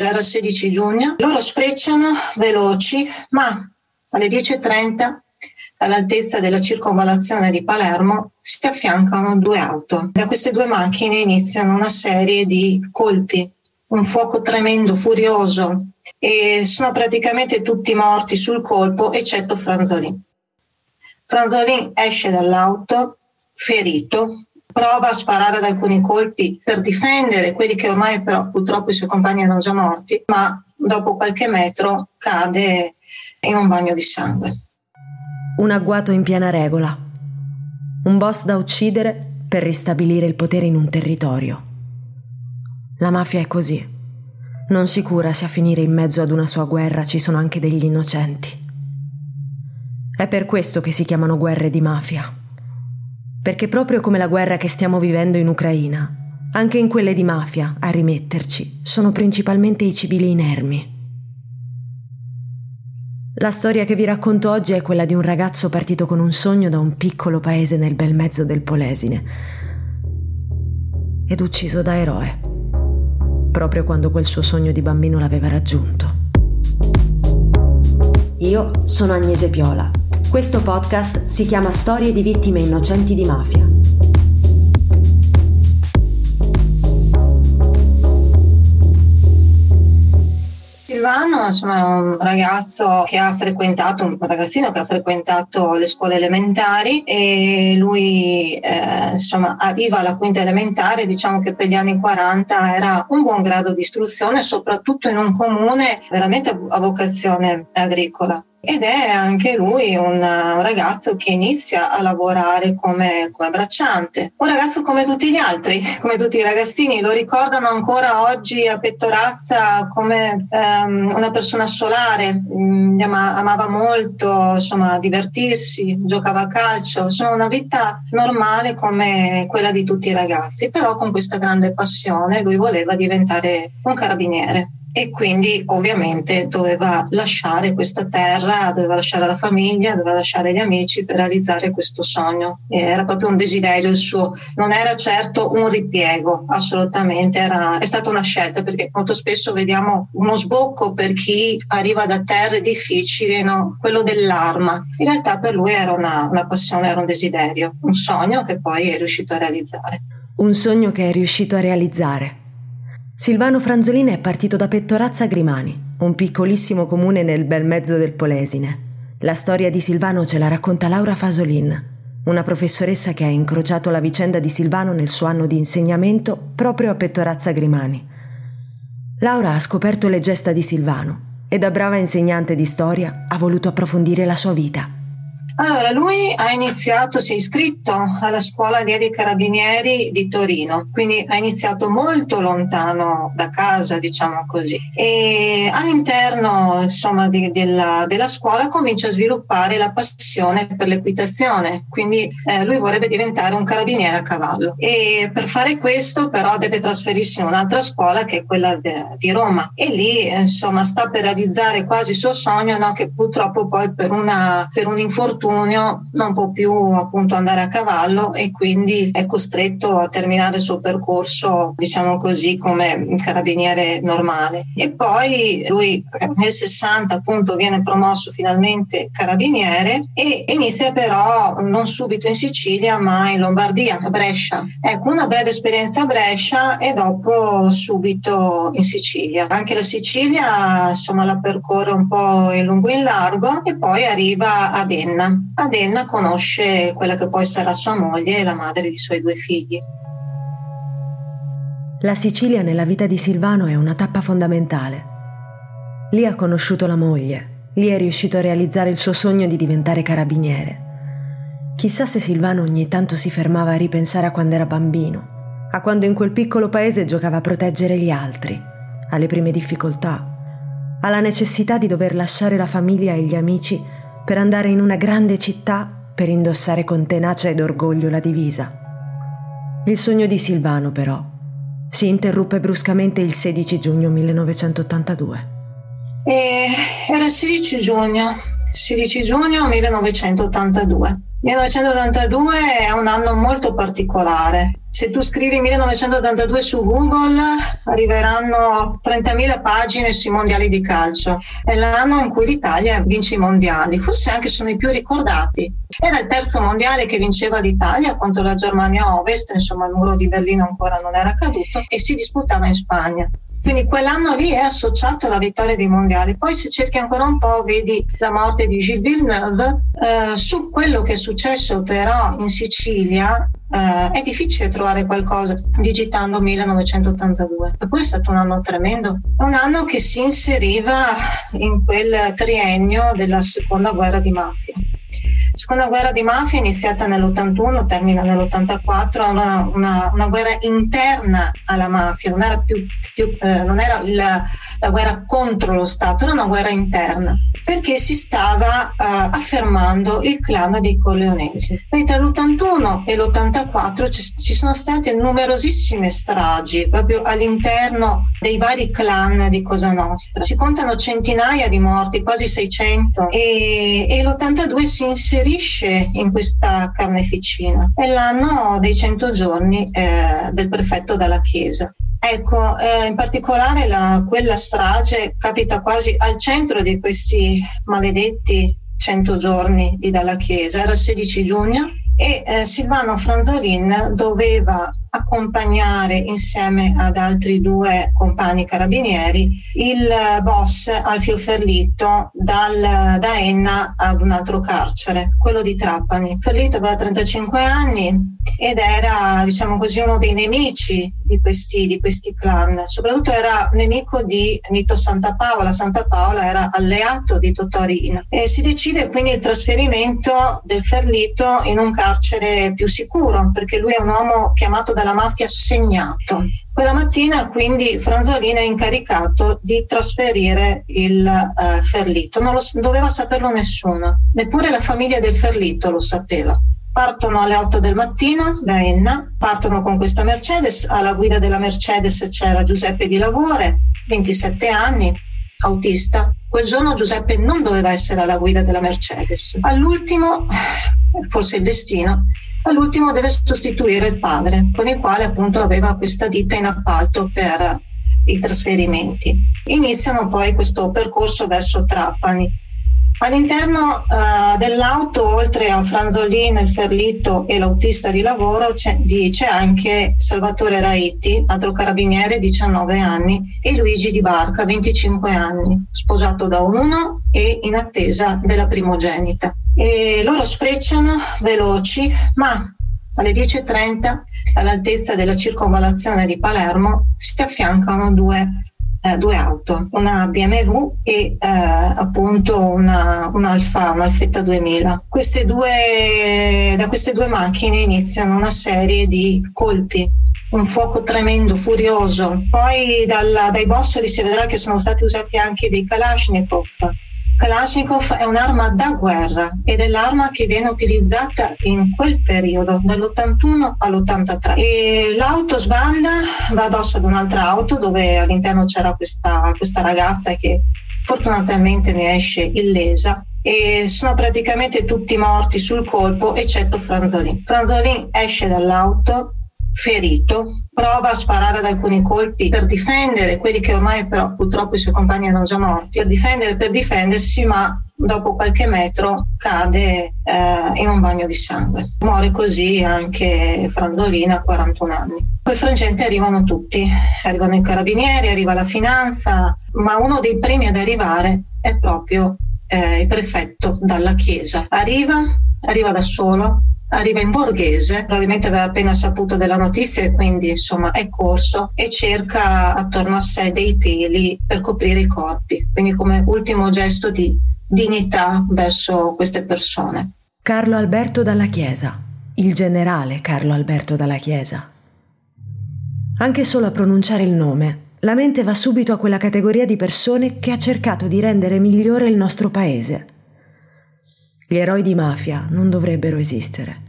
Era il 16 giugno. Loro sfrecciano veloci, ma alle 10.30 all'altezza della circonvallazione di Palermo si affiancano due auto. Da queste due macchine iniziano una serie di colpi, un fuoco tremendo, furioso e sono praticamente tutti morti sul colpo eccetto Franzolin. Franzolin esce dall'auto ferito, prova a sparare ad alcuni colpi per difendere quelli che ormai però purtroppo i suoi compagni erano già morti, ma dopo qualche metro cade in un bagno di sangue. Un agguato in piena regola. Un boss da uccidere per ristabilire il potere in un territorio. La mafia è così. Non si cura se a finire in mezzo ad una sua guerra ci sono anche degli innocenti. È per questo che si chiamano guerre di mafia. Perché proprio come la guerra che stiamo vivendo in Ucraina, anche in quelle di mafia, a rimetterci, sono principalmente i civili inermi. La storia che vi racconto oggi è quella di un ragazzo partito con un sogno da un piccolo paese nel bel mezzo del Polesine ed ucciso da eroe, proprio quando quel suo sogno di bambino l'aveva raggiunto. Io sono Agnese Piola. Questo podcast si chiama Storie di vittime innocenti di mafia. Silvano insomma, è un ragazzo che ha frequentato, un ragazzino che ha frequentato le scuole elementari e lui eh, insomma, arriva alla quinta elementare, diciamo che per gli anni 40 era un buon grado di istruzione, soprattutto in un comune veramente a vocazione agricola ed è anche lui un, un, ragazzo che inizia a lavorare come, come, bracciante. Un ragazzo come tutti gli altri, come tutti i ragazzini, lo ricordano ancora oggi a Pettorazza come um, una persona solare, um, amava molto insomma, divertirsi, giocava a calcio, insomma una vita normale come quella di tutti i ragazzi, però con questa grande passione lui voleva diventare un carabiniere e quindi ovviamente doveva lasciare questa terra, doveva lasciare la famiglia, doveva lasciare gli amici per realizzare questo sogno. Era proprio un desiderio il suo, non era certo un ripiego, assolutamente, era, è stata una scelta perché molto spesso vediamo uno sbocco per chi arriva da terre difficili, no? quello dell'arma. In realtà per lui era una, una passione, era un desiderio, un sogno che poi è riuscito a realizzare. Un sogno che è riuscito a realizzare Silvano Franzolini è partito da Pettorazza Grimani, un piccolissimo comune nel bel mezzo del Polesine. La storia di Silvano ce la racconta Laura Fasolin, una professoressa che ha incrociato la vicenda di Silvano nel suo anno di insegnamento proprio a Pettorazza Grimani. Laura ha scoperto le gesta di Silvano e da brava insegnante di storia ha voluto approfondire la sua vita. Allora, lui ha iniziato, si è iscritto alla scuola allievi carabinieri di Torino, quindi ha iniziato molto lontano da casa, diciamo così. E all'interno, insomma, di, della, della, scuola comincia a sviluppare la passione per l'equitazione, quindi eh, lui vorrebbe diventare un carabiniere a cavallo. E per fare questo, però, deve trasferirsi in un'altra scuola che è quella de, di Roma. E lì, insomma, sta per realizzare quasi il suo sogno, no? che purtroppo poi per, una, per un infortunio infortunio non può più appunto andare a cavallo e quindi è costretto a terminare il suo percorso, diciamo così, come carabiniere normale. E poi lui nel 60 appunto viene promosso finalmente carabiniere e inizia però non subito in Sicilia ma in Lombardia, a Brescia. Ecco, una breve esperienza a Brescia e dopo subito in Sicilia. Anche la Sicilia insomma la percorre un po' in lungo e in largo e poi arriva ad Enna. Adenna conosce quella che poi sarà sua moglie e la madre dei suoi due figli. La Sicilia nella vita di Silvano è una tappa fondamentale. Lì ha conosciuto la moglie, lì è riuscito a realizzare il suo sogno di diventare carabiniere. Chissà se Silvano ogni tanto si fermava a ripensare a quando era bambino, a quando in quel piccolo paese giocava a proteggere gli altri, alle prime difficoltà, alla necessità di dover lasciare la famiglia e gli amici per andare in una grande città per indossare con tenacia ed orgoglio la divisa. Il sogno di Silvano, però, si interruppe bruscamente il 16 giugno 1982. E era il 16 giugno, 16 giugno 1982. 1982 è un anno molto particolare. Se tu scrivi 1982 su Google arriveranno 30.000 pagine sui mondiali di calcio. È l'anno in cui l'Italia vince i mondiali, forse anche sono i più ricordati. Era il terzo mondiale che vinceva l'Italia contro la Germania Ovest, insomma il muro di Berlino ancora non era caduto e si disputava in Spagna. Quindi quell'anno lì è associato alla vittoria dei mondiali. Poi se cerchi ancora un po' vedi la morte di Gilles Villeneuve. Eh, su quello che è successo però in Sicilia eh, è difficile trovare qualcosa digitando 1982. Eppure è stato un anno tremendo. Un anno che si inseriva in quel triennio della seconda guerra di mafia seconda guerra di mafia iniziata nell'81, termina nell'84, una, una, una guerra interna alla mafia, non era, più, più, eh, non era la, la, guerra contro lo Stato, era una guerra interna, perché si stava eh, affermando il clan dei Corleonesi. Quindi tra l'81 e l'84 ci, ci sono state numerosissime stragi proprio all'interno dei vari clan di Cosa Nostra. Si contano centinaia di morti, quasi 600, e, e l'82 si inserisce inserisce in questa carneficina. È l'anno dei 100 giorni eh, del prefetto dalla Chiesa. Ecco, eh, in particolare la, quella strage capita quasi al centro di questi maledetti 100 giorni di Dalla Chiesa, era il 16 giugno e eh, Silvano Franzolin doveva accompagnare insieme ad altri due compagni carabinieri il boss Alfio Ferlito dal, da Enna ad un altro carcere, quello di Trapani. Ferlito aveva 35 anni ed era, diciamo così, uno dei nemici di questi, di questi clan. Soprattutto era nemico di Nito Santa Paola. Santa Paola era alleato di Totorino. E si decide quindi il trasferimento del Ferlito in un carcere più sicuro, perché lui è un uomo chiamato dalla mafia segnato. Quella mattina quindi Franzolini è incaricato di trasferire il eh, Ferlito, non lo, doveva saperlo nessuno, neppure la famiglia del Ferlito lo sapeva. Partono alle 8 del mattino da Enna, partono con questa Mercedes, alla guida della Mercedes c'era Giuseppe Di Lavore, 27 anni, autista. Quel giorno Giuseppe non doveva essere alla guida della Mercedes. All'ultimo, forse il destino, all'ultimo deve sostituire il padre, con il quale appunto aveva questa ditta in appalto per i trasferimenti. Iniziano poi questo percorso verso Trapani All'interno uh, dell'auto, oltre a Franzolino, il Ferlito e l'autista di lavoro, c'è, di, c'è anche Salvatore Raiti, altro carabiniere, 19 anni, e Luigi Di Barca, 25 anni, sposato da uno e in attesa della primogenita. E loro sprecciano veloci, ma alle 10.30 all'altezza della circonvallazione di Palermo si affiancano due eh, due auto, una BMW e eh, appunto una, un Alfa, un Alfetta 2000. Queste due, da queste due macchine iniziano una serie di colpi un fuoco tremendo, furioso. Poi dalla, dai bossoli si vedrà che sono stati usati anche dei Kalashnikov Kalashnikov è un'arma da guerra ed è l'arma che viene utilizzata in quel periodo, dall'81 all'83. E l'auto sbanda, va addosso ad un'altra auto dove all'interno c'era questa, questa ragazza che fortunatamente ne esce illesa e sono praticamente tutti morti sul colpo eccetto Franzolin. Franzolin esce dall'auto ferito, prova a sparare ad alcuni colpi per difendere quelli che ormai però purtroppo i suoi compagni erano già morti, per difendere per difendersi, ma dopo qualche metro cade eh, in un bagno di sangue. Muore così anche Franzolina a 41 anni. Poi frangenti arrivano tutti, arrivano i carabinieri, arriva la finanza, ma uno dei primi ad arrivare è proprio eh, il prefetto dalla chiesa. Arriva, arriva da solo, arriva in borghese, probabilmente aveva appena saputo della notizia e quindi insomma è corso e cerca attorno a sé dei teli per coprire i corpi, quindi come ultimo gesto di dignità verso queste persone. Carlo Alberto dalla Chiesa, il generale Carlo Alberto dalla Chiesa. Anche solo a pronunciare il nome, la mente va subito a quella categoria di persone che ha cercato di rendere migliore il nostro paese gli eroi di mafia non dovrebbero esistere.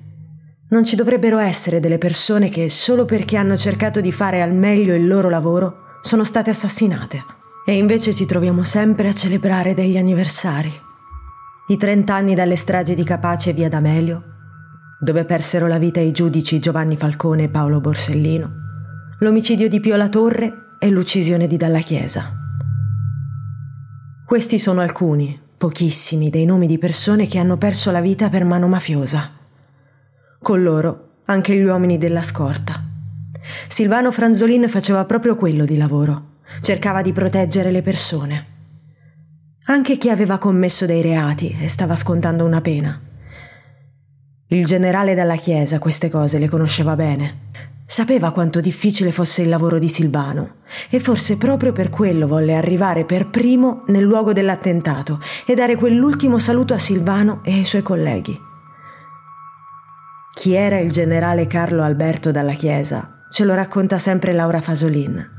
Non ci dovrebbero essere delle persone che, solo perché hanno cercato di fare al meglio il loro lavoro, sono state assassinate. E invece ci troviamo sempre a celebrare degli anniversari. I 30 anni dalle stragi di Capace e Via D'Amelio, dove persero la vita i giudici Giovanni Falcone e Paolo Borsellino, l'omicidio di Pio La Torre e l'uccisione di Dalla Chiesa. Questi sono alcuni, pochissimi, dei nomi di persone che hanno perso la vita per mano mafiosa. Con loro anche gli uomini della scorta. Silvano Franzolin faceva proprio quello di lavoro, cercava di proteggere le persone. Anche chi aveva commesso dei reati e stava scontando una pena. Il generale dalla Chiesa queste cose le conosceva bene. Sapeva quanto difficile fosse il lavoro di Silvano e forse proprio per quello volle arrivare per primo nel luogo dell'attentato e dare quell'ultimo saluto a Silvano e ai suoi colleghi. Chi era il generale Carlo Alberto dalla Chiesa ce lo racconta sempre Laura Fasolin.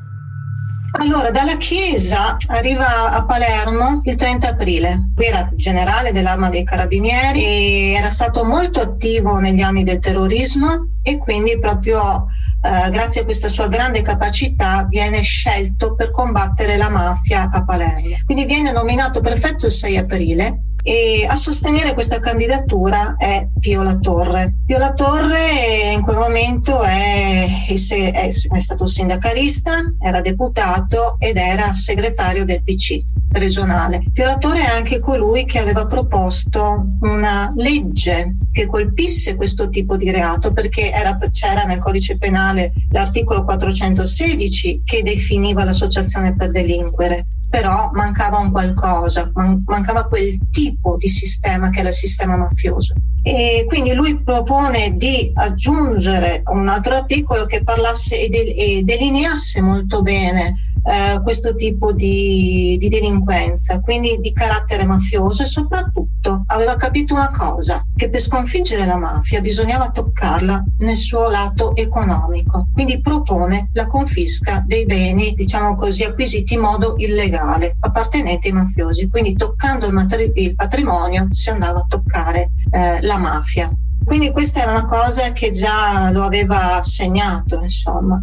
Allora, dalla Chiesa arriva a Palermo il 30 aprile. Qui era generale dell'arma dei carabinieri e era stato molto attivo negli anni del terrorismo e quindi proprio eh, grazie a questa sua grande capacità viene scelto per combattere la mafia a Palermo. Quindi viene nominato prefetto il 6 aprile e a sostenere questa candidatura è Pio La Torre. Pio La Torre in quel momento è, è, stato sindacalista, era deputato ed era segretario del PC regionale. Pio La Torre è anche colui che aveva proposto una legge che colpisse questo tipo di reato perché era, c'era nel codice penale l'articolo 416 che definiva l'associazione per delinquere però mancava un qualcosa, man- mancava quel tipo di sistema che era il sistema mafioso. E quindi lui propone di aggiungere un altro articolo che parlasse e, de- delineasse molto bene eh, questo tipo di, di, delinquenza, quindi di carattere mafioso e soprattutto aveva capito una cosa, che per sconfiggere la mafia bisognava toccarla nel suo lato economico, quindi propone la confisca dei beni, diciamo così, acquisiti in modo illegale, appartenenti ai mafiosi, quindi toccando il, materi- il patrimonio si andava a toccare eh, la mafia. Quindi questa era una cosa che già lo aveva segnato, insomma.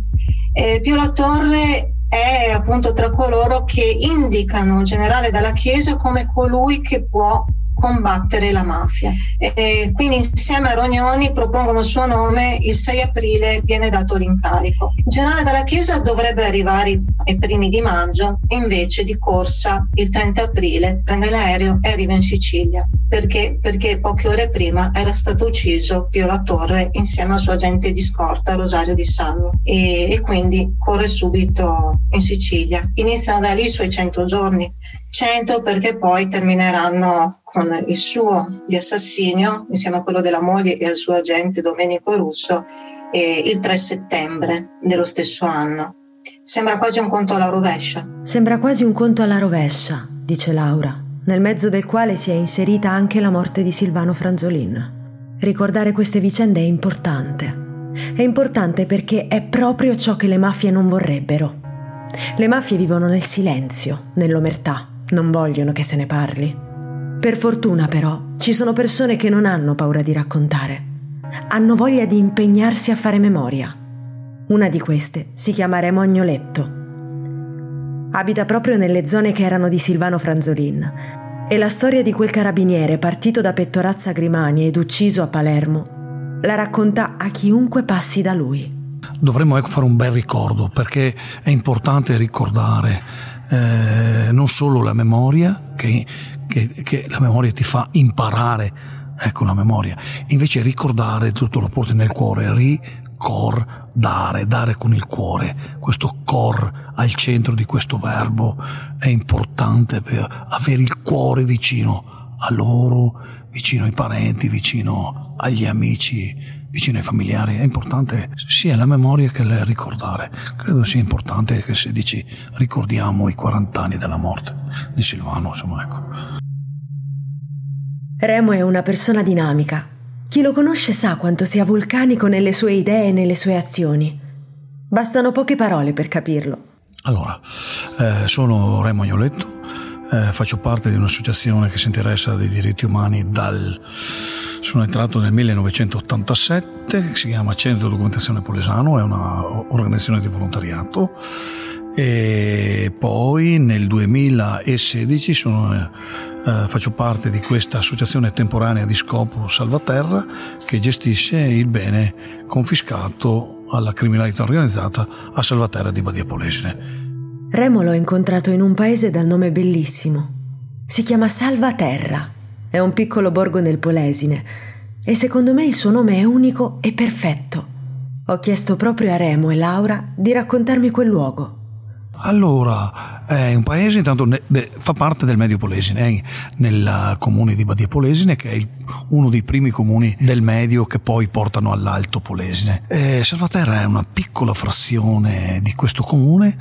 Eh, Pio La Torre è appunto tra coloro che indicano un generale dalla Chiesa come colui che può combattere la mafia. E quindi insieme a Rognoni propongono il suo nome, il 6 aprile viene dato l'incarico. Il generale della Chiesa dovrebbe arrivare ai primi di maggio, invece di corsa il 30 aprile prende l'aereo e arriva in Sicilia. Perché? Perché poche ore prima era stato ucciso Pio La Torre insieme al suo agente di scorta Rosario Di Salvo e, e quindi corre subito in Sicilia. Iniziano da lì i suoi 100 giorni 100 perché poi termineranno con il suo di assassinio insieme a quello della moglie e al suo agente Domenico Russo eh, il 3 settembre dello stesso anno. Sembra quasi un conto alla rovescia. Sembra quasi un conto alla rovescia, dice Laura, nel mezzo del quale si è inserita anche la morte di Silvano Franzolin. Ricordare queste vicende è importante. È importante perché è proprio ciò che le mafie non vorrebbero. Le mafie vivono nel silenzio, nell'omertà, non vogliono che se ne parli. Per fortuna però ci sono persone che non hanno paura di raccontare, hanno voglia di impegnarsi a fare memoria. Una di queste si chiama Remo Agnoletto. Abita proprio nelle zone che erano di Silvano Franzolin e la storia di quel carabiniere partito da Pettorazza Grimani ed ucciso a Palermo la racconta a chiunque passi da lui. Dovremmo ecco fare un bel ricordo perché è importante ricordare eh, non solo la memoria, che, che, che, la memoria ti fa imparare, ecco la memoria, invece ricordare tutto lo porti nel cuore, ricordare, dare con il cuore, questo cor al centro di questo verbo è importante per avere il cuore vicino a loro, vicino ai parenti, vicino agli amici vicino ai familiari, è importante sia la memoria che il ricordare. Credo sia importante che se dici ricordiamo i 40 anni della morte di Silvano, insomma, ecco. Remo è una persona dinamica. Chi lo conosce sa quanto sia vulcanico nelle sue idee e nelle sue azioni. Bastano poche parole per capirlo. Allora, eh, sono Remo Agnoletto, eh, faccio parte di un'associazione che si interessa dei diritti umani dal sono entrato nel 1987, si chiama Centro Documentazione Polesano, è un'organizzazione di volontariato E poi nel 2016 sono, eh, faccio parte di questa associazione temporanea di scopo Salvaterra che gestisce il bene confiscato alla criminalità organizzata a Salvaterra di Badia Polesine. Remo l'ho incontrato in un paese dal nome bellissimo. Si chiama Salvaterra. È un piccolo borgo nel Polesine e secondo me il suo nome è unico e perfetto. Ho chiesto proprio a Remo e Laura di raccontarmi quel luogo. Allora, è un paese intanto ne, de, fa parte del Medio Polesine, eh, nel comune di Badia Polesine, che è il, uno dei primi comuni del Medio che poi portano all'Alto Polesine. Eh, Salvaterra è una piccola frazione di questo comune.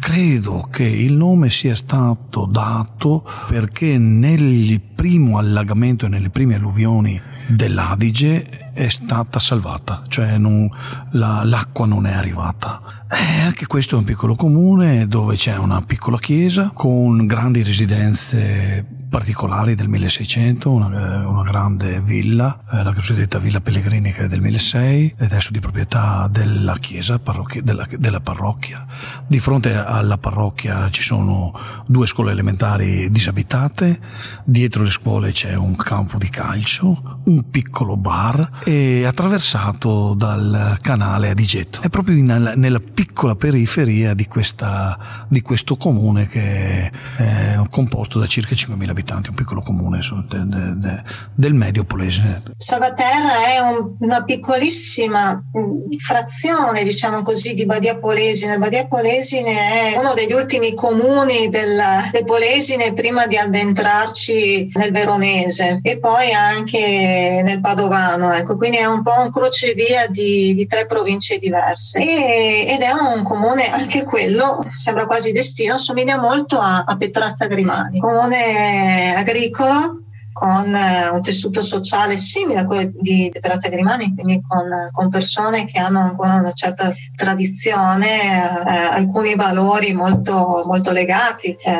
Credo che il nome sia stato dato perché nel primo allagamento e nelle prime alluvioni dell'Adige è stata salvata, cioè non, la, l'acqua non è arrivata. E anche questo è un piccolo comune dove c'è una piccola chiesa con grandi residenze particolari del 1600, una, eh, una grande villa, eh, la cosiddetta Villa Pellegrini che è del 1600, adesso di proprietà della chiesa, parrocchia, della, della, parrocchia. Di fronte alla parrocchia ci sono due scuole elementari disabitate, dietro le scuole c'è un campo di calcio, un piccolo bar e attraversato dal canale Adigetto. È proprio in, nella piccola periferia di, questa, di questo comune che è composto da circa 5.000 abitanti, un piccolo comune de, de, de, del medio polese. Salvaterra è un, una piccolissima mm, frazione, diciamo così, di Badia Polesine. Badia Polesine è uno degli ultimi comuni del, del Polesine prima di addentrarci nel Veronese e poi anche nel Padovano. Ecco. Quindi è un po' un crocevia di, di tre province diverse e, ed è un comune, anche quello, sembra quasi destino, assomiglia molto a, a Petrazza Grimani, comune agricolo con eh, un tessuto sociale simile a quello di Terrazza Grimani, quindi con, con, persone che hanno ancora una certa tradizione, eh, alcuni valori molto, molto legati eh,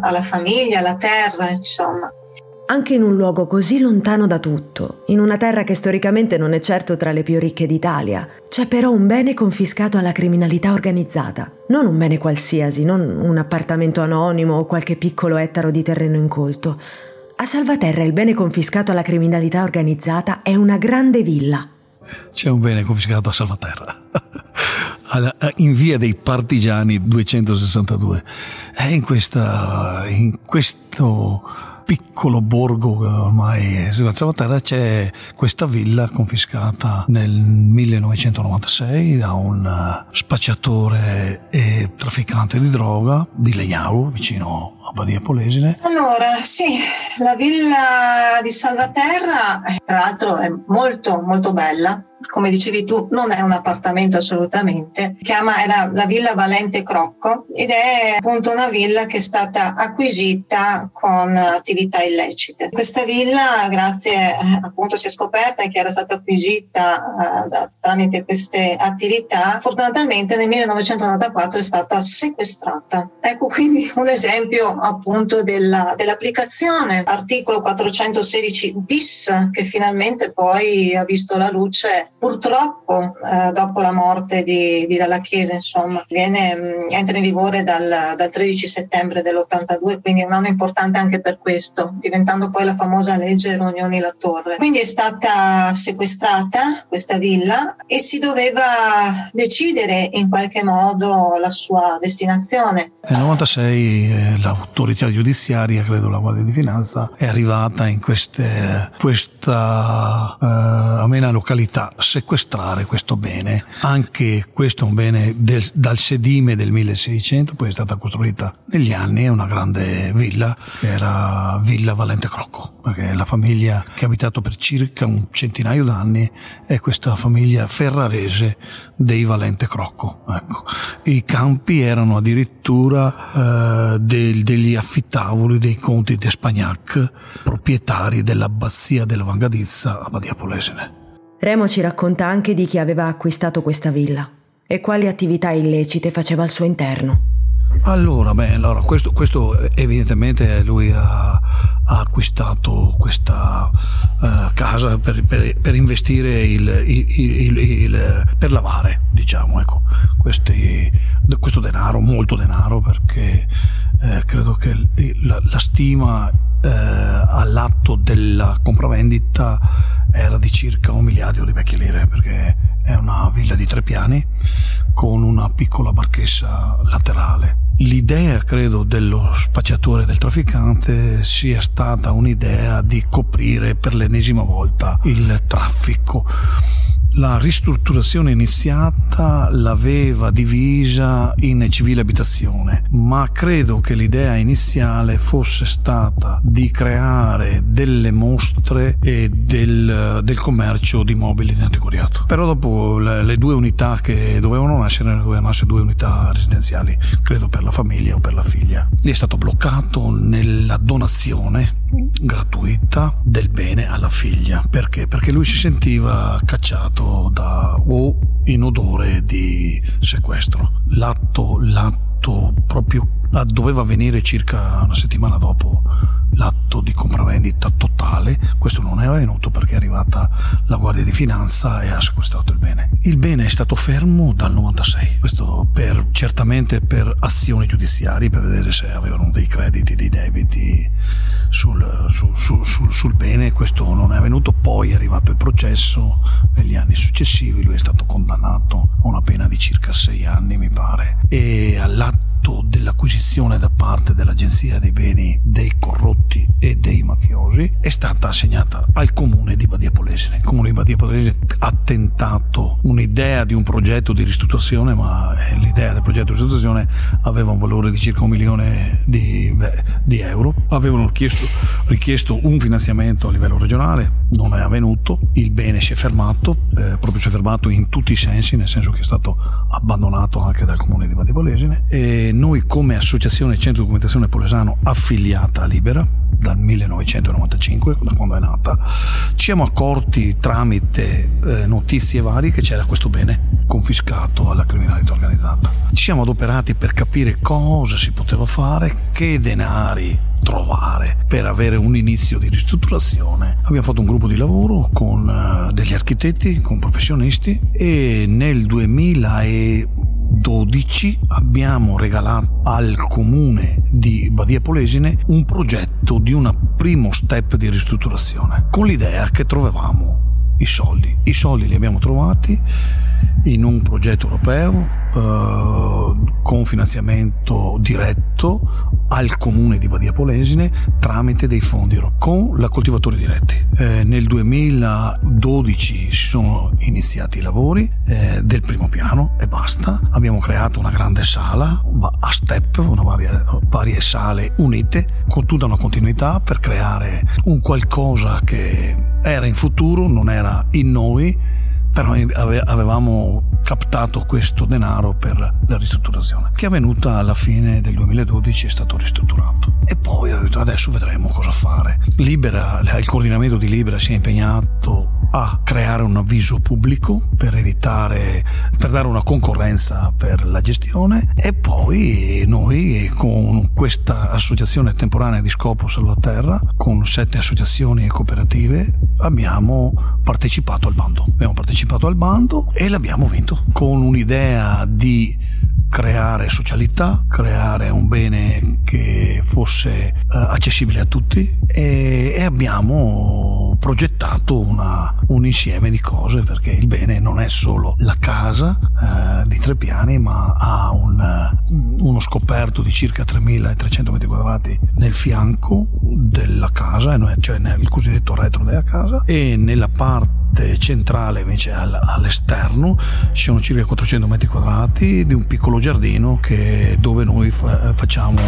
alla famiglia, alla terra, insomma. Anche in un luogo così lontano da tutto, in una terra che storicamente non è certo tra le più ricche d'Italia, c'è però un bene confiscato alla criminalità organizzata. Non un bene qualsiasi, non un appartamento anonimo o qualche piccolo ettaro di terreno incolto. A Salvaterra il bene confiscato alla criminalità organizzata è una grande villa. C'è un bene confiscato a Salvaterra. in via dei Partigiani 262. È in, questa, in questo piccolo borgo ormai Sebastiano Terra c'è questa villa confiscata nel 1996 da un eh, spacciatore e trafficante di droga di Legnaro vicino a Badia Polesine. Allora sì, la villa di Salvaterra tra l'altro è molto molto bella come dicevi tu, non è un appartamento assolutamente, chiama era la Villa Valente Crocco ed è appunto una villa che è stata acquisita con attività illecite. Questa villa, grazie appunto si è scoperta che era stata acquisita uh, da, tramite queste attività, fortunatamente nel 1994 è stata sequestrata. Ecco quindi un esempio appunto della, dell'applicazione articolo 416 bis che finalmente poi ha visto la luce purtroppo eh, dopo la morte di, di Dalla Chiesa, insomma, viene, mm, entra in vigore dal, dal 13 settembre dell'82, quindi è un anno importante anche per questo, diventando poi la famosa legge Rognoni La Torre. Quindi è stata sequestrata questa villa e si doveva decidere in qualche modo la sua destinazione. Nel 96 eh, l'autorità giudiziaria, credo la Guardia di Finanza, è arrivata in queste, questa eh, amena località sequestrare questo bene. Anche questo è un bene del, dal sedime del 1600, poi è stata costruita negli anni, è una grande villa che era Villa Valente Crocco, perché la famiglia che ha abitato per circa un centinaio d'anni è questa famiglia ferrarese dei Valente Crocco. Ecco. I campi erano addirittura eh, del, degli affittavoli dei conti di Spagnac, proprietari dell'abbazia della Vangadizza a Badia Polesine. Remo ci racconta anche di chi aveva acquistato questa villa e quali attività illecite faceva al suo interno. Allora, beh, allora, questo, questo, evidentemente lui ha, ha acquistato questa uh, casa per, per, per investire il, il, il, per lavare, diciamo, ecco, questi, questo denaro, molto denaro, perché eh, credo che la, la stima eh, all'atto della compravendita era di circa un miliardo di vecchie lire, perché è una villa di tre piani con una piccola barchessa laterale. L'idea, credo, dello spacciatore del trafficante sia stata un'idea di coprire per l'ennesima volta il traffico la ristrutturazione iniziata l'aveva divisa in civile abitazione, ma credo che l'idea iniziale fosse stata di creare delle mostre e del, del commercio di mobili di antiquariato. Però dopo le, le, due unità che dovevano nascere, dovevano nascere due unità residenziali, credo per la famiglia o per la figlia. Lì è stato bloccato nella donazione gratuita del bene alla figlia. Perché? Perché lui si sentiva cacciato da o in odore di sequestro. L'atto, l'atto proprio doveva avvenire circa una settimana dopo l'atto di compravendita totale. Questo non è avvenuto perché è arrivata la Guardia di Finanza e ha sequestrato il bene. Il bene è stato fermo dal 96, questo certamente per azioni giudiziarie, per vedere se avevano dei crediti, dei debiti sul, sul, sul, sul bene. Questo non è avvenuto, poi è arrivato il processo. Negli anni successivi, lui è stato condannato a una pena di circa sei anni, mi pare, e all'atto dell'acquisizione da parte dell'Agenzia dei beni dei corrotti e dei mafiosi è stata assegnata al comune di Badia Polesine. Il comune di Badia Polesine ha tentato un'idea di un progetto di ristrutturazione, ma eh, l'idea del progetto di ristrutturazione aveva un valore di circa un milione di, di euro. Avevano chiesto, richiesto un finanziamento a livello regionale, non è avvenuto, il bene si è fermato, eh, proprio si è fermato in tutti i sensi, nel senso che è stato abbandonato anche dal comune di Badia Polesine e noi come associazione Centro Documentazione Polesano affiliata a Libera dal 1995, da quando è nata, ci siamo accorti tramite eh, notizie varie che c'era questo bene confiscato alla criminalità organizzata. Ci siamo adoperati per capire cosa si poteva fare, che denari trovare per avere un inizio di ristrutturazione. Abbiamo fatto un gruppo di lavoro con uh, degli architetti, con professionisti e nel 2000 e 2012 abbiamo regalato al comune di Badia Polesine un progetto di un primo step di ristrutturazione con l'idea che trovavamo i soldi. I soldi li abbiamo trovati in un progetto europeo eh, con finanziamento diretto al comune di Badia Polesine tramite dei fondi con la coltivatori diretti. Eh, nel 2012 si sono iniziati i lavori eh, del primo piano e basta. Abbiamo creato una grande sala a step, una varie, varie sale unite con tutta una continuità per creare un qualcosa che era in futuro, non era in noi però avevamo captato questo denaro per la ristrutturazione che è avvenuta alla fine del 2012 è stato ristrutturato. E poi adesso vedremo cosa fare. Libera, il coordinamento di Libera si è impegnato a creare un avviso pubblico per evitare, per dare una concorrenza per la gestione. E poi noi con questa associazione temporanea di scopo Salvaterra, con sette associazioni e cooperative, abbiamo partecipato al bando. Abbiamo partecipato al bando e l'abbiamo vinto con un'idea di creare socialità, creare un bene che fosse uh, accessibile a tutti e, e abbiamo progettato una, un insieme di cose perché il bene non è solo la casa uh, di tre piani ma ha un, uh, uno scoperto di circa 3300 metri quadrati nel fianco della casa, cioè nel cosiddetto retro della casa e nella parte parte centrale invece all'esterno. Ci sono circa 400 metri quadrati di un piccolo giardino che, dove noi fa, facciamo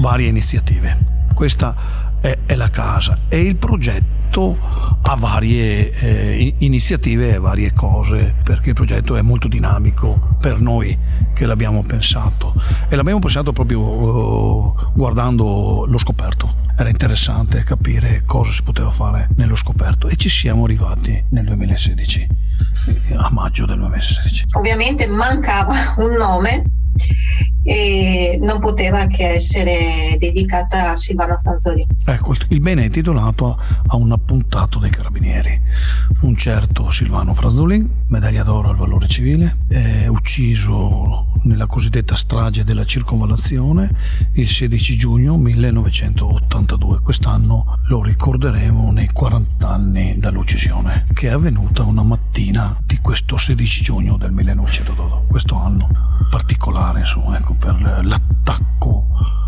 varie iniziative. Questa è, è, la casa e il progetto ha varie eh, iniziative e varie cose perché il progetto è molto dinamico per noi che l'abbiamo pensato. E l'abbiamo pensato proprio uh, guardando lo scoperto era interessante capire cosa si poteva fare nello scoperto e ci siamo arrivati nel 2016, a maggio del 2016. Ovviamente mancava un nome e non poteva che essere dedicata a Silvano Franzolini. Ecco, il bene è intitolato a un appuntato dei carabinieri, un certo Silvano Franzolini, medaglia d'oro al valore civile, ucciso nella cosiddetta strage della circonvallazione il 16 giugno 1982. Quest'anno lo ricorderemo nei 40 anni dall'uccisione, che è avvenuta una mattina di questo 16 giugno del 1982, questo anno particolare, insomma, ecco, per l'attacco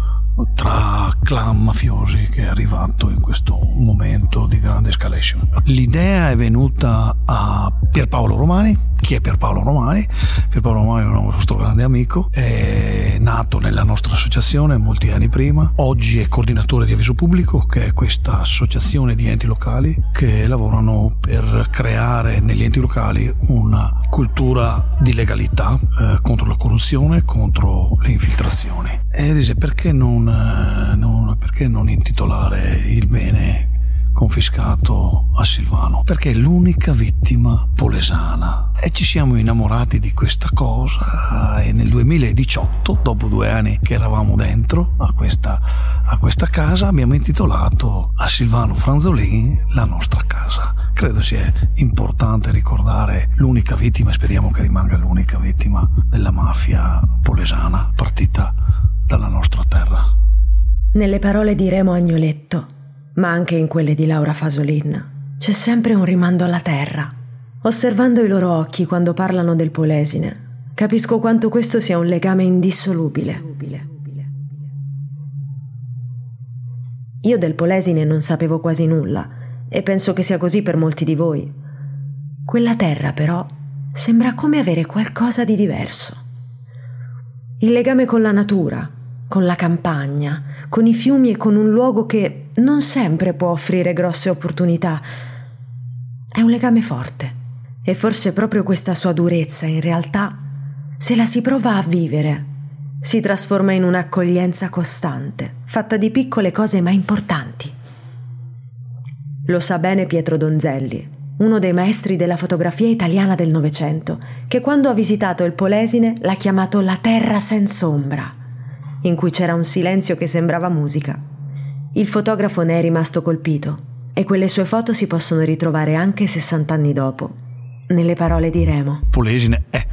tra clan mafiosi che è arrivato in questo momento di grande escalation. L'idea è venuta a Pierpaolo Romani. Chi è Pierpaolo Romani? Pierpaolo Romani è un nostro grande amico, è nato nella nostra associazione molti anni prima, oggi è coordinatore di Avviso Pubblico, che è questa associazione di enti locali che lavorano per creare negli enti locali una cultura di legalità eh, contro corruzione, contro le infiltrazioni. E dice perché non, eh, non, perché non intitolare il bene confiscato a Silvano? Perché è l'unica vittima polesana. E ci siamo innamorati di questa cosa e nel 2018, dopo due anni che eravamo dentro a questa, a questa casa, abbiamo intitolato a Silvano Franzolini la nostra casa credo sia importante ricordare l'unica vittima, e speriamo che rimanga l'unica vittima della mafia polesana partita dalla nostra terra. Nelle parole di Remo Agnoletto, ma anche in quelle di Laura Fasolin, c'è sempre un rimando alla terra. Osservando i loro occhi quando parlano del Polesine, capisco quanto questo sia un legame indissolubile. Io del Polesine non sapevo quasi nulla e penso che sia così per molti di voi. Quella terra però sembra come avere qualcosa di diverso. Il legame con la natura, con la campagna, con i fiumi e con un luogo che non sempre può offrire grosse opportunità. È un legame forte e forse proprio questa sua durezza in realtà, se la si prova a vivere, si trasforma in un'accoglienza costante, fatta di piccole cose ma importanti. Lo sa bene Pietro Donzelli, uno dei maestri della fotografia italiana del Novecento, che quando ha visitato il Polesine l'ha chiamato la terra senza ombra, in cui c'era un silenzio che sembrava musica. Il fotografo ne è rimasto colpito e quelle sue foto si possono ritrovare anche 60 anni dopo, nelle parole di Remo. Polesine è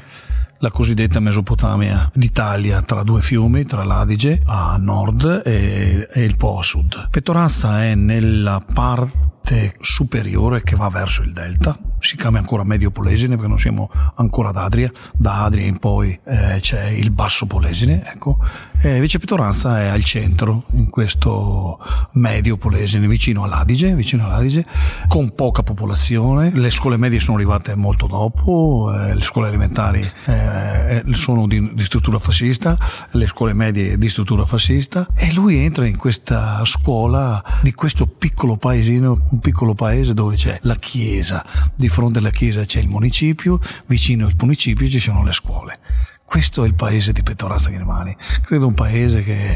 la cosiddetta Mesopotamia d'Italia tra due fiumi, tra l'Adige a nord e, e il Po a sud. Petorazza è nella parte superiore che va verso il delta, si chiama ancora Medio Polesine perché non siamo ancora ad Adria, da Adria in poi eh, c'è il Basso Polesine, ecco, e invece Pitoranza è al centro, in questo Medio Polesine, vicino all'Adige, vicino all'Adige, con poca popolazione, le scuole medie sono arrivate molto dopo, eh, le scuole elementari eh, eh sono di, di struttura fascista, le scuole medie di struttura fascista, e lui entra in questa scuola di questo piccolo paesino, un piccolo paese dove c'è la chiesa di fronte alla chiesa c'è il municipio, vicino al municipio ci sono le scuole. Questo è il paese di Pettorazza Grimani. Credo un paese che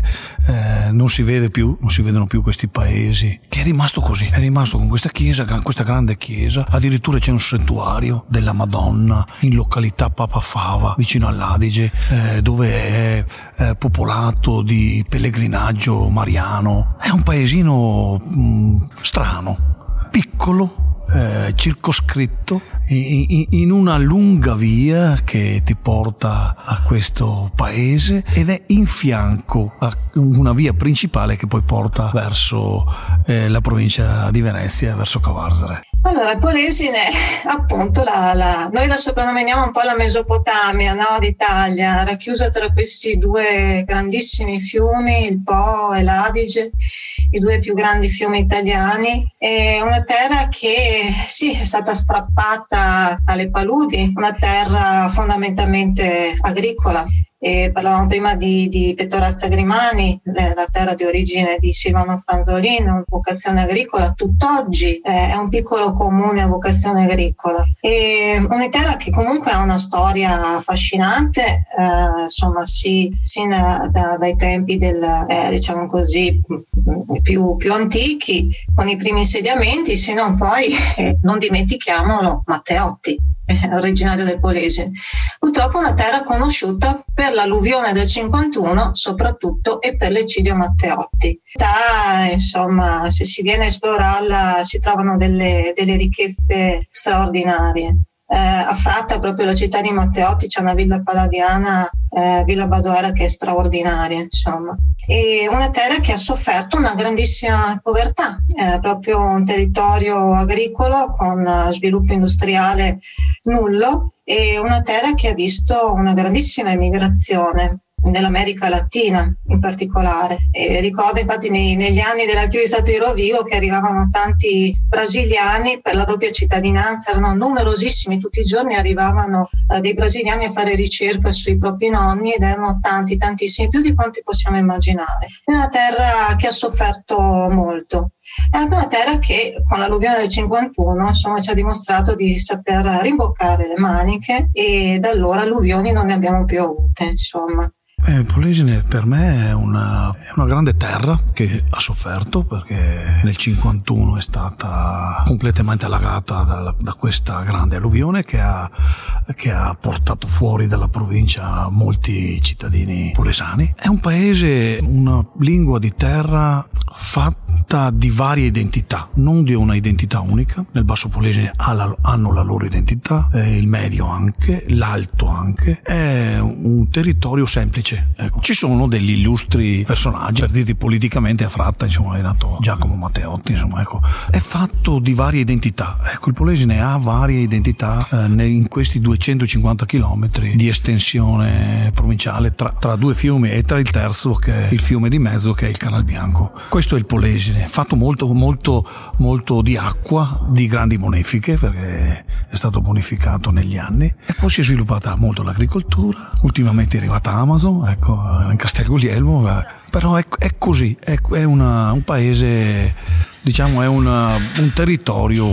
eh, non si vede più, non si vedono più questi paesi, che è rimasto così, è rimasto con questa chiesa, questa grande chiesa. Addirittura c'è un santuario della Madonna in località Papa Fava, vicino all'Adige, eh, dove è eh, popolato di pellegrinaggio mariano. È un paesino mh, mm, strano, piccolo, eh, circoscritto in, in una lunga via che ti porta a questo paese ed è in fianco a una via principale che poi porta verso eh, la provincia di Venezia, verso Cavarzere. Allora, Polesine, appunto, la, la, noi la soprannominiamo un po' la Mesopotamia no, d'Italia, racchiusa tra questi due grandissimi fiumi, il Po e l'Adige, i due più grandi fiumi italiani. È una terra che sì, è stata strappata alle paludi, una terra fondamentalmente agricola e parlavamo prima di, di Pettorazza Grimani, la terra di origine di Silvano Franzolino, vocazione agricola, tutt'oggi è un piccolo comune a vocazione agricola. E una terra che comunque ha una storia affascinante, eh, insomma, sì, sin da, da, dai tempi del, eh, diciamo così, più, più, antichi, con i primi insediamenti, se non poi, eh, non dimentichiamolo, Matteotti originario del Polesine. Purtroppo una terra conosciuta per l'alluvione del 51 soprattutto e per l'eccidio Matteotti. Da, insomma, se si viene a esplorarla si trovano delle, delle ricchezze straordinarie eh, a Fratta, proprio la città di Matteotti, c'è una villa palladiana, eh, Villa Badoera, che è straordinaria, insomma. E una terra che ha sofferto una grandissima povertà, eh, proprio un territorio agricolo con sviluppo industriale nullo e una terra che ha visto una grandissima emigrazione nell'America Latina in particolare. E ricordo infatti nei, negli anni dell'archivio di Rovigo che arrivavano tanti brasiliani per la doppia cittadinanza, erano numerosissimi, tutti i giorni arrivavano eh, dei brasiliani a fare ricerca sui propri nonni ed erano tanti, tantissimi, più di quanti possiamo immaginare. È una terra che ha sofferto molto. È una terra che con l'alluvione del 51 insomma, ci ha dimostrato di saper rimboccare le maniche e da allora alluvioni non ne abbiamo più avute. Insomma. Eh, Polesine per me è una, è una, grande terra che ha sofferto perché nel 51 è stata completamente allagata da, da questa grande alluvione che ha, che ha, portato fuori dalla provincia molti cittadini polesani. È un paese, una lingua di terra fatta di varie identità, non di una identità unica. Nel Basso Polesine hanno la loro identità, eh, il medio anche, l'alto anche. È un territorio semplice Ecco. Ci sono degli illustri personaggi, per dirti politicamente a Fratta, insomma, è nato Giacomo Matteotti, insomma, ecco. È fatto di varie identità. Ecco, il Polesine ha varie identità eh, in questi 250 km di estensione provinciale tra, tra, due fiumi e tra il terzo, che è il fiume di mezzo, che è il Canal Bianco. Questo è il Polesine, fatto molto, molto, molto di acqua, di grandi bonifiche, perché è stato bonificato negli anni, e poi si è sviluppata molto l'agricoltura. Ultimamente è arrivata Amazon, ecco, in Castel Guglielmo, però è, è così, è, è una, un paese, diciamo, è una, un territorio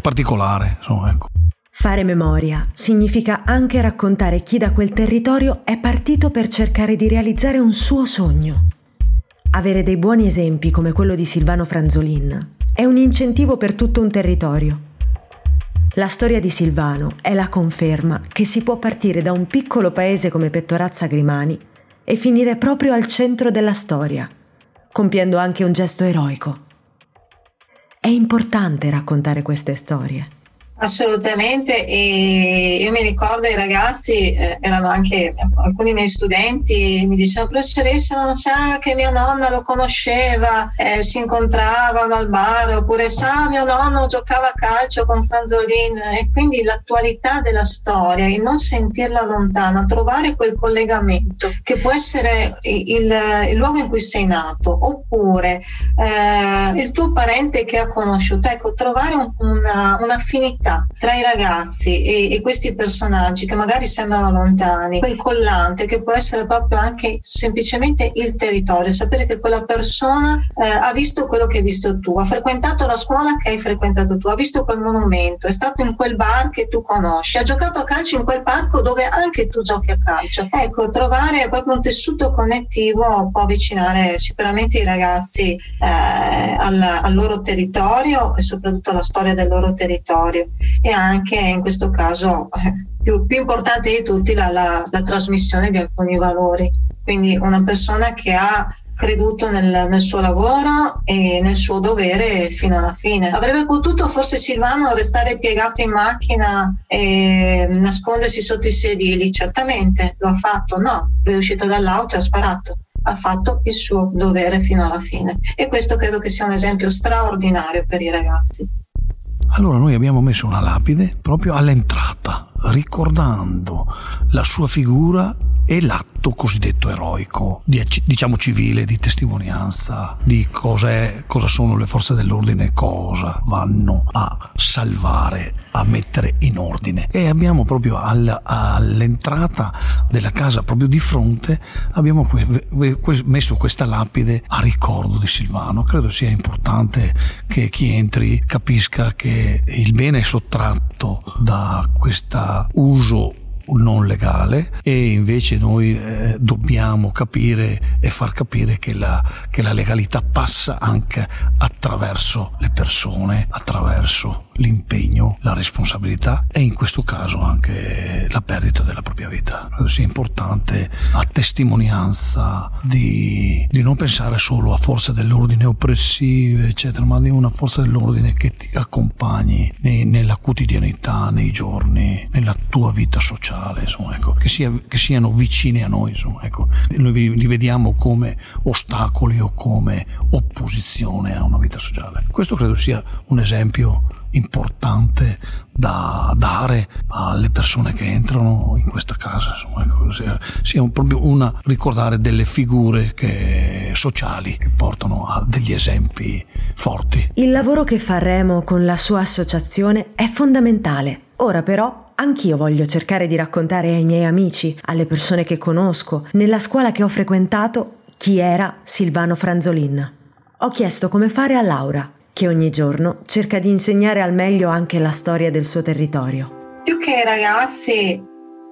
particolare, insomma, ecco. Fare memoria significa anche raccontare chi da quel territorio è partito per cercare di realizzare un suo sogno. Avere dei buoni esempi come quello di Silvano Franzolin è un incentivo per tutto un territorio. La storia di Silvano è la conferma che si può partire da un piccolo paese come Pettorazza Grimani e finire proprio al centro della storia, compiendo anche un gesto eroico. È importante raccontare queste storie. Assolutamente, e io mi ricordo i ragazzi, eh, erano anche alcuni miei studenti, mi dicevano professoressa non sa che mia nonna lo conosceva, eh, si incontravano al bar, oppure sa mio nonno giocava a calcio con Franzolin e quindi l'attualità della storia, il non sentirla lontana, trovare quel collegamento che può essere il, il luogo in cui sei nato, oppure eh, il tuo parente che ha conosciuto, ecco, trovare un, una, un'affinità tra i ragazzi e, e, questi personaggi che magari sembrano lontani, quel collante che può essere proprio anche semplicemente il territorio, sapere che quella persona eh, ha visto quello che hai visto tu, ha frequentato la scuola che hai frequentato tu, ha visto quel monumento, è stato in quel bar che tu conosci, ha giocato a calcio in quel parco dove anche tu giochi a calcio. Ecco, trovare proprio un tessuto connettivo può avvicinare sicuramente i ragazzi eh, al, al loro territorio e soprattutto alla storia del loro territorio e anche in questo caso eh, più, più importante di tutti la, la, la, trasmissione di alcuni valori. Quindi una persona che ha creduto nel, nel, suo lavoro e nel suo dovere fino alla fine. Avrebbe potuto forse Silvano restare piegato in macchina e nascondersi sotto i sedili? Certamente lo ha fatto, no, lui è uscito dall'auto e ha sparato ha fatto il suo dovere fino alla fine e questo credo che sia un esempio straordinario per i ragazzi. Allora noi abbiamo messo una lapide proprio all'entrata, ricordando la sua figura e l'atto cosiddetto eroico, diciamo civile, di testimonianza di cosa, cosa sono le forze dell'ordine, cosa vanno a salvare, a mettere in ordine. E abbiamo proprio all, all'entrata della casa, proprio di fronte, abbiamo messo questa lapide a ricordo di Silvano. Credo sia importante che chi entri capisca che il bene sottratto da questo uso non legale e invece noi eh, dobbiamo capire e far capire che la, che la legalità passa anche attraverso le persone, attraverso l'impegno, la responsabilità e in questo caso anche la perdita della propria vita. Credo sia importante a testimonianza di, di non pensare solo a forze dell'ordine oppressive, eccetera, ma di una forza dell'ordine che ti accompagni nei, nella quotidianità, nei giorni, nella tua vita sociale, insomma, ecco, che, sia, che, siano vicini a noi. Insomma, ecco. Noi li vediamo come ostacoli o come opposizione a una vita sociale. Questo credo sia un esempio importante da dare alle persone che entrano in questa casa, insomma, ecco, sia, sia proprio una ricordare delle figure che, sociali che portano a degli esempi forti. Il lavoro che fa Remo con la sua associazione è fondamentale. Ora però anch'io voglio cercare di raccontare ai miei amici, alle persone che conosco, nella scuola che ho frequentato, chi era Silvano Franzolin. Ho chiesto come fare a Laura, che ogni giorno cerca di insegnare al meglio anche la storia del suo territorio. Più che ai ragazzi,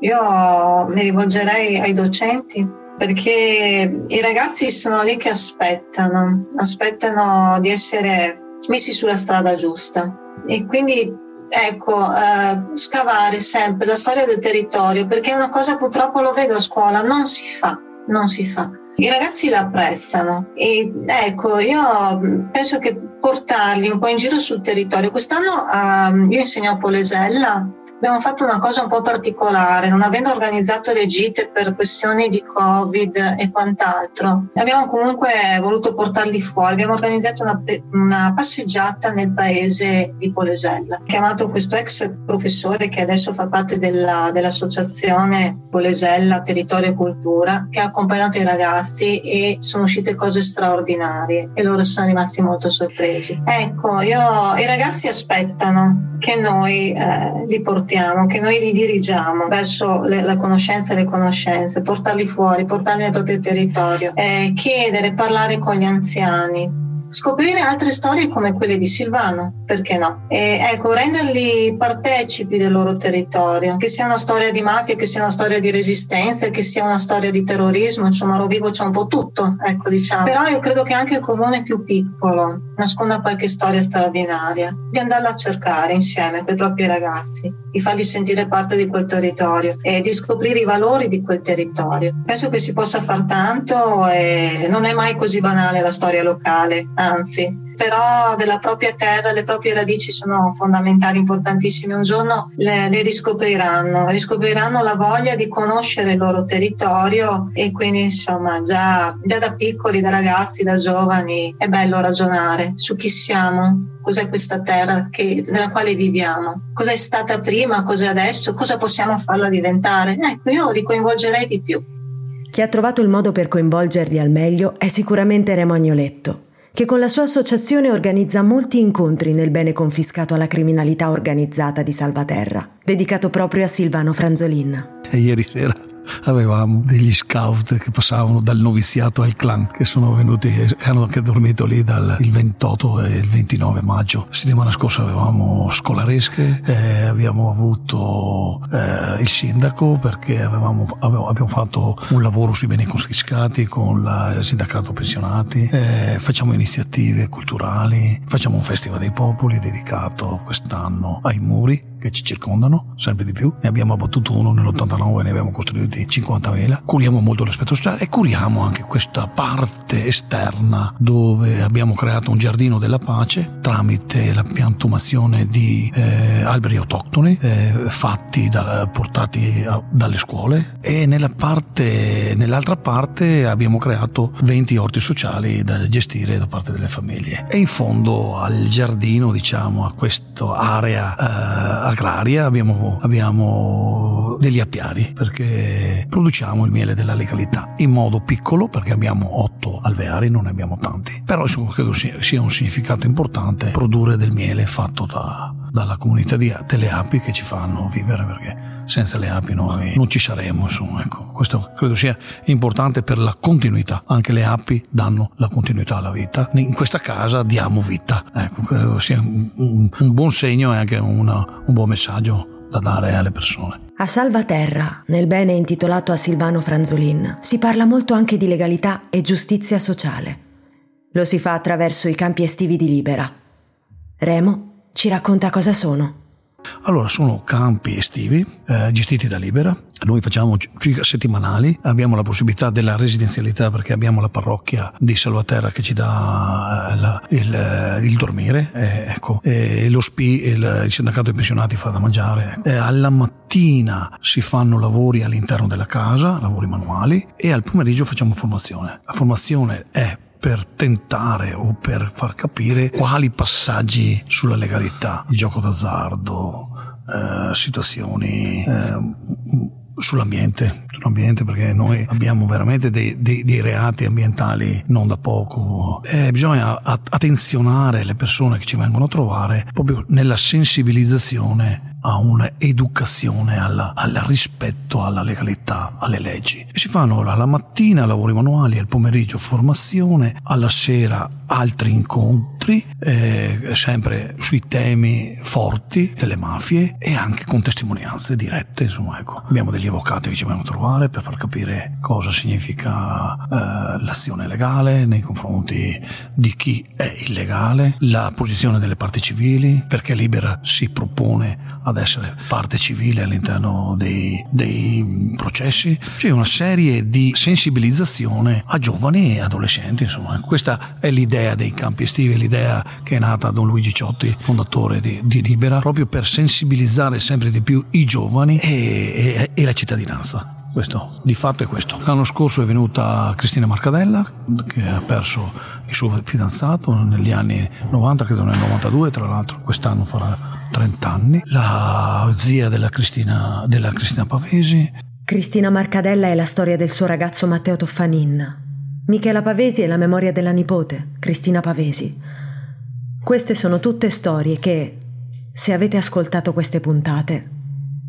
io mi rivolgerei ai docenti perché i ragazzi sono lì che aspettano, aspettano di essere messi sulla strada giusta e quindi ecco, eh, scavare sempre la storia del territorio perché è una cosa purtroppo lo vedo a scuola, non si fa, non si fa. I ragazzi la apprezzano e ecco, io penso che portarli un po' in giro sul territorio. Quest'anno um, io insegno a Polesella abbiamo fatto una cosa un po' particolare, non avendo organizzato le gite per questioni di Covid e quant'altro, abbiamo comunque voluto portarli fuori, abbiamo organizzato una, una passeggiata nel paese di Polesella, chiamato questo ex professore che adesso fa parte della, dell'associazione Polesella Territorio e Cultura, che ha accompagnato i ragazzi e sono uscite cose straordinarie e loro sono rimasti molto sorpresi. Ecco, io, i ragazzi aspettano che noi eh, li portiamo portiamo, che noi li dirigiamo verso le, la conoscenza e le conoscenze, portarli fuori, portarli nel proprio territorio, eh, chiedere, parlare con gli anziani, scoprire altre storie come quelle di Silvano, perché no? E ecco, renderli partecipi del loro territorio, che sia una storia di mafia, che sia una storia di resistenza, che sia una storia di terrorismo, insomma, a Rovigo c'è un po' tutto, ecco, diciamo. Però io credo che anche il comune più piccolo nasconda qualche storia straordinaria, di andarla a cercare insieme con i propri ragazzi, di farli sentire parte di quel territorio e di scoprire i valori di quel territorio. Penso che si possa far tanto e non è mai così banale la storia locale anzi, però della propria terra, le proprie radici sono fondamentali, importantissime. Un giorno le, le riscopriranno, riscopriranno la voglia di conoscere il loro territorio e quindi insomma già, già da piccoli, da ragazzi, da giovani è bello ragionare su chi siamo, cos'è questa terra che, nella quale viviamo, cos'è stata prima, cos'è adesso, cosa possiamo farla diventare. Ecco, io li coinvolgerei di più. Chi ha trovato il modo per coinvolgerli al meglio è sicuramente Remo Agnoletto che con la sua associazione organizza molti incontri nel bene confiscato alla criminalità organizzata di Salvaterra, dedicato proprio a Silvano Franzolin. E ieri sera avevamo degli scout che passavano dal noviziato al clan che sono venuti e hanno anche dormito lì dal il 28 e il 29 maggio. La settimana scorsa avevamo scolaresche eh, abbiamo avuto eh, il sindaco perché avevamo, avevamo, abbiamo fatto un lavoro sui beni confiscati con la, il sindacato pensionati eh, facciamo iniziative culturali facciamo un festival dei popoli dedicato quest'anno ai muri che ci circondano, sempre di più. Ne abbiamo abbattuto uno nell'89 e ne abbiamo costruiti 50.000. Curiamo molto l'aspetto sociale e curiamo anche questa parte esterna dove abbiamo creato un giardino della pace tramite la piantumazione di eh, alberi autoctoni eh, fatti da, portati a, dalle scuole e nella parte, nell'altra parte abbiamo creato 20 orti sociali da gestire da parte delle famiglie. E in fondo al giardino, diciamo, a questa area eh, agraria abbiamo, abbiamo degli appiari perché produciamo il miele della legalità in modo piccolo perché abbiamo otto alveari, non ne abbiamo tanti, però insomma, credo sia un significato importante produrre del miele fatto da, dalla comunità di, delle api che ci fanno vivere perché senza le api noi non ci saremmo. Insomma, ecco, questo credo sia importante per la continuità. Anche le api danno la continuità alla vita. In questa casa diamo vita. Ecco, credo sia un, un, un buon segno e anche una, un buon messaggio da dare alle persone. A Salvaterra, nel bene intitolato a Silvano Franzolin, si parla molto anche di legalità e giustizia sociale. Lo si fa attraverso i campi estivi di Libera. Remo Ci racconta cosa sono? Allora, sono campi estivi eh, gestiti da Libera. Noi facciamo circa settimanali, abbiamo la possibilità della residenzialità perché abbiamo la parrocchia di Salvaterra che ci dà eh, la, il, eh, il, dormire, eh, ecco, e lo SPI, il, il, sindacato dei pensionati fa da mangiare. Ecco. alla mattina si fanno lavori all'interno della casa, lavori manuali, e al pomeriggio facciamo formazione. La formazione è per tentare o per far capire quali passaggi sulla legalità, il gioco d'azzardo, eh, situazioni eh, sull'ambiente, sull'ambiente perché noi abbiamo veramente dei, dei, dei reati ambientali non da poco. E bisogna attenzionare le persone che ci vengono a trovare proprio nella sensibilizzazione a un'educazione alla, al rispetto alla legalità, alle leggi. E si fanno ora la mattina lavori manuali, al pomeriggio formazione, alla sera altri incontri, eh, sempre sui temi forti delle mafie e anche con testimonianze dirette. Insomma, ecco. Abbiamo degli avvocati che ci vengono a trovare per far capire cosa significa eh, l'azione legale nei confronti di chi è illegale, la posizione delle parti civili, perché Libera si propone ad essere parte civile all'interno dei, dei processi. C'è una serie di sensibilizzazione a giovani e adolescenti, insomma. Questa è l'idea dei campi estivi, l'idea che è nata da Don Luigi Ciotti, fondatore di, di Libera, proprio per sensibilizzare sempre di più i giovani e, e, e la cittadinanza. Questo, di fatto è questo. L'anno scorso è venuta Cristina Marcadella, che ha perso il suo fidanzato negli anni 90, credo nel 92, tra l'altro quest'anno farà 30 anni, la zia della Cristina, della Cristina Pavesi. Cristina Marcadella è la storia del suo ragazzo Matteo Toffanin. Michela Pavesi è la memoria della nipote, Cristina Pavesi. Queste sono tutte storie che, se avete ascoltato queste puntate,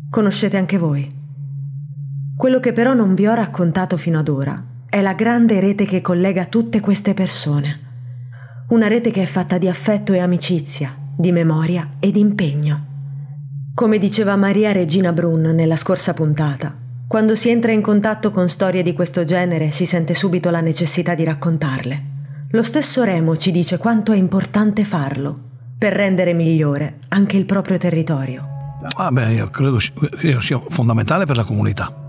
conoscete anche voi. Quello che però non vi ho raccontato fino ad ora è la grande rete che collega tutte queste persone. Una rete che è fatta di affetto e amicizia, di memoria e di impegno. Come diceva Maria Regina Brun nella scorsa puntata, quando si entra in contatto con storie di questo genere si sente subito la necessità di raccontarle. Lo stesso Remo ci dice quanto è importante farlo per rendere migliore anche il proprio territorio. Ah beh, io credo sia fondamentale per la comunità.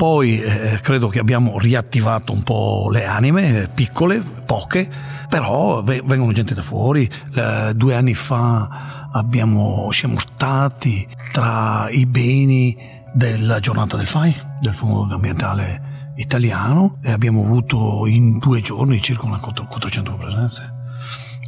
Poi eh, credo che abbiamo riattivato un po' le anime, piccole, poche, però vengono gente da fuori. Eh, due anni fa abbiamo, siamo stati tra i beni della giornata del FAI, del Fondo Ambientale Italiano, e abbiamo avuto in due giorni circa una 400 presenze.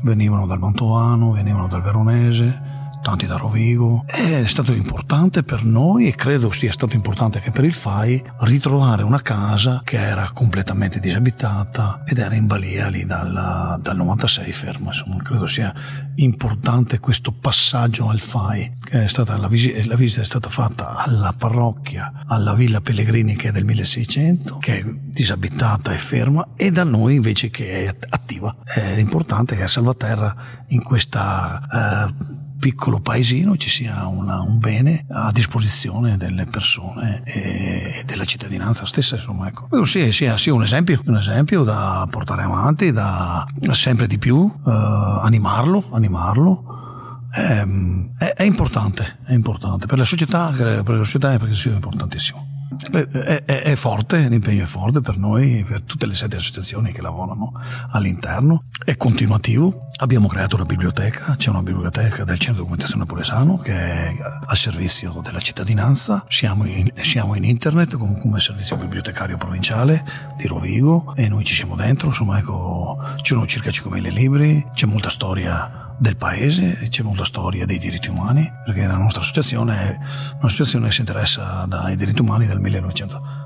Venivano dal Mantovano, venivano dal Veronese, tanti da Rovigo. È stato importante per noi e credo sia stato importante anche per il FAI ritrovare una casa che era completamente disabitata ed era in balia lì dal, dal 96 ferma. Insomma, credo sia importante questo passaggio al FAI. La, visita, la visita è stata fatta alla parrocchia, alla Villa Pellegrini che è del 1600, che è disabitata e ferma, e da noi invece che è attiva. È importante che a Salvaterra in questa eh, piccolo paesino ci sia una, un bene a disposizione delle persone e, della cittadinanza stessa. Insomma, ecco. Sì, sia, sia un, esempio, un esempio da portare avanti, da sempre di più uh, animarlo, animarlo. È, è, è, importante, è importante per la società, per la società è importantissimo. È, è, è, forte, l'impegno è forte per noi, per tutte le sette associazioni che lavorano all'interno, è continuativo. Abbiamo creato una biblioteca, c'è una biblioteca del Centro Documentazione Polesano che è al servizio della cittadinanza, siamo in, siamo in internet come, come, servizio bibliotecario provinciale di Rovigo e noi ci siamo dentro, insomma ecco, ci sono circa 5.000 libri, c'è molta storia del paese, c'è molta storia dei diritti umani, perché la nostra associazione è un'associazione che si interessa dai diritti umani dal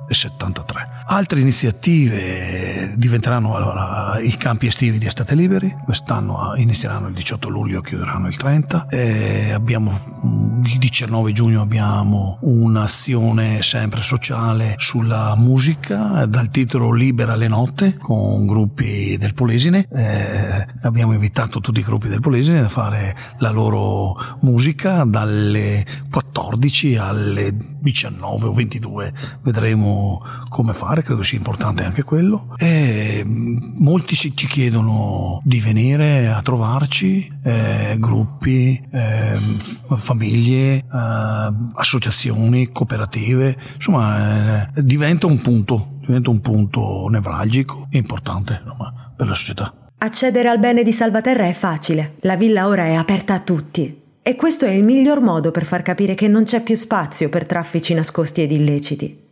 1973. Altre iniziative diventeranno allora, i campi estivi di Estate Liberi, quest'anno inizieranno il 18 luglio, chiuderanno il 30, e abbiamo, il 19 giugno abbiamo un'azione sempre sociale sulla musica dal titolo Libera le notte con gruppi del Polesine, eh, abbiamo invitato tutti i gruppi del Polesine a fare la loro musica dalle 14 alle 19 o 22, vedremo come fare, credo sia importante anche quello. E molti ci chiedono di venire a trovarci, eh, gruppi, eh, famiglie, eh, associazioni, cooperative, insomma eh, diventa un punto, diventa un punto nevralgico e importante insomma, per la società. Accedere al bene di Salvaterra è facile, la villa ora è aperta a tutti. E questo è il miglior modo per far capire che non c'è più spazio per traffici nascosti ed illeciti.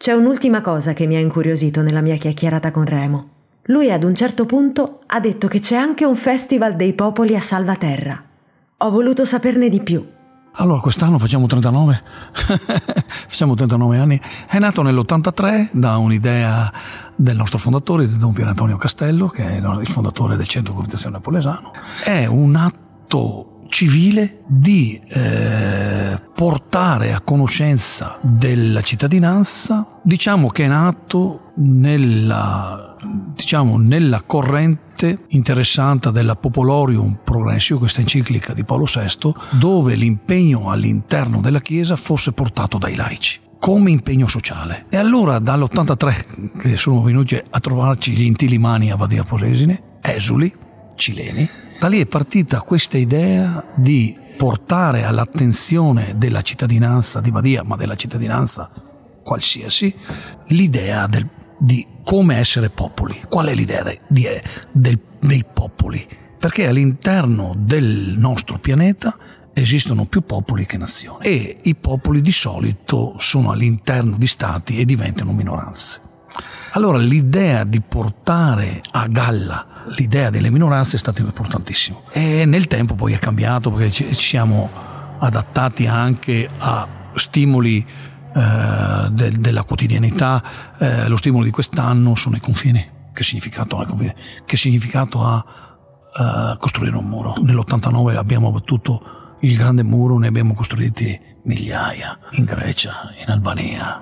C'è un'ultima cosa che mi ha incuriosito nella mia chiacchierata con Remo. Lui ad un certo punto ha detto che c'è anche un festival dei popoli a Salvaterra. Ho voluto saperne di più. Allora, quest'anno facciamo 39, facciamo 39 anni. È nato nell'83 da un'idea del nostro fondatore, di Don Pier Antonio Castello, che è il fondatore del Centro di Comunicazione Napolesano. È un atto civile di eh, portare a conoscenza della cittadinanza, diciamo che è nato nella, diciamo, nella corrente interessante della Popolorium Progressio, questa enciclica di Paolo VI, dove l'impegno all'interno della Chiesa fosse portato dai laici come impegno sociale. E allora dall'83 che sono venuti a trovarci gli intilimani a Badia Polesine, esuli, cileni, da lì è partita questa idea di portare all'attenzione della cittadinanza di Badia, ma della cittadinanza qualsiasi, l'idea del, di come essere popoli. Qual è l'idea de, di, del, dei popoli? Perché all'interno del nostro pianeta esistono più popoli che nazioni e i popoli di solito sono all'interno di stati e diventano minoranze. Allora l'idea di portare a galla l'idea delle minoranze è stato importantissimo e nel tempo poi è cambiato perché ci, siamo adattati anche a stimoli eh, de, della quotidianità, eh, lo stimolo di quest'anno sono i confini. Che significato ha, che significato ha uh, costruire un muro? Nell'89 abbiamo abbattuto il grande muro, ne abbiamo costruiti migliaia in Grecia, in Albania,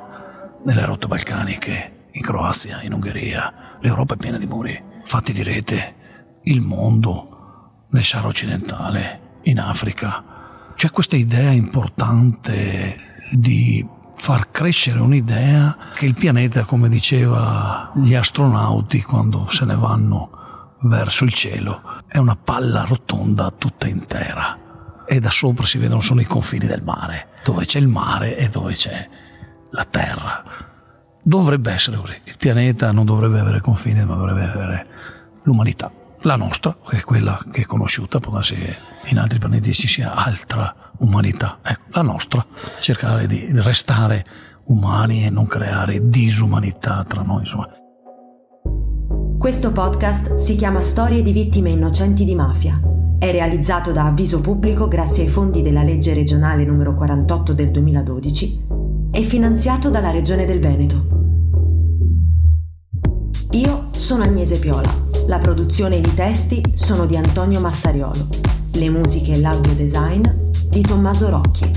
nelle rotte balcaniche, in Croazia, in Ungheria. L'Europa è piena di muri fatti di rete, il mondo, nel Sahara occidentale, in Africa. C'è questa idea importante di far crescere un'idea che il pianeta, come diceva gli astronauti quando se ne vanno verso il cielo, è una palla rotonda tutta intera e da sopra si vedono solo i confini del mare, dove c'è il mare e dove c'è la terra. Dovrebbe essere così. Il pianeta non dovrebbe avere confini, ma dovrebbe avere l'umanità. La nostra, che è quella che è conosciuta, può darsi che in altri pianeti ci sia altra umanità. Ecco, la nostra, cercare di restare umani e non creare disumanità tra noi. Insomma. Questo podcast si chiama Storie di vittime innocenti di mafia. È realizzato da Avviso Pubblico grazie ai fondi della legge regionale numero 48 del 2012 e finanziato dalla Regione del Veneto. Io sono Agnese Piola. La produzione e i testi sono di Antonio Massariolo. Le musiche e l'audio design di Tommaso Rocchi.